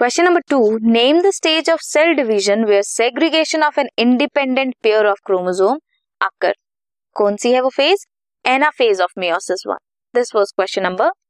Question number two Name the stage of cell division where segregation of an independent pair of chromosome occur. कौन सी है वो phase? Anaphase of meiosis one. This was question number two.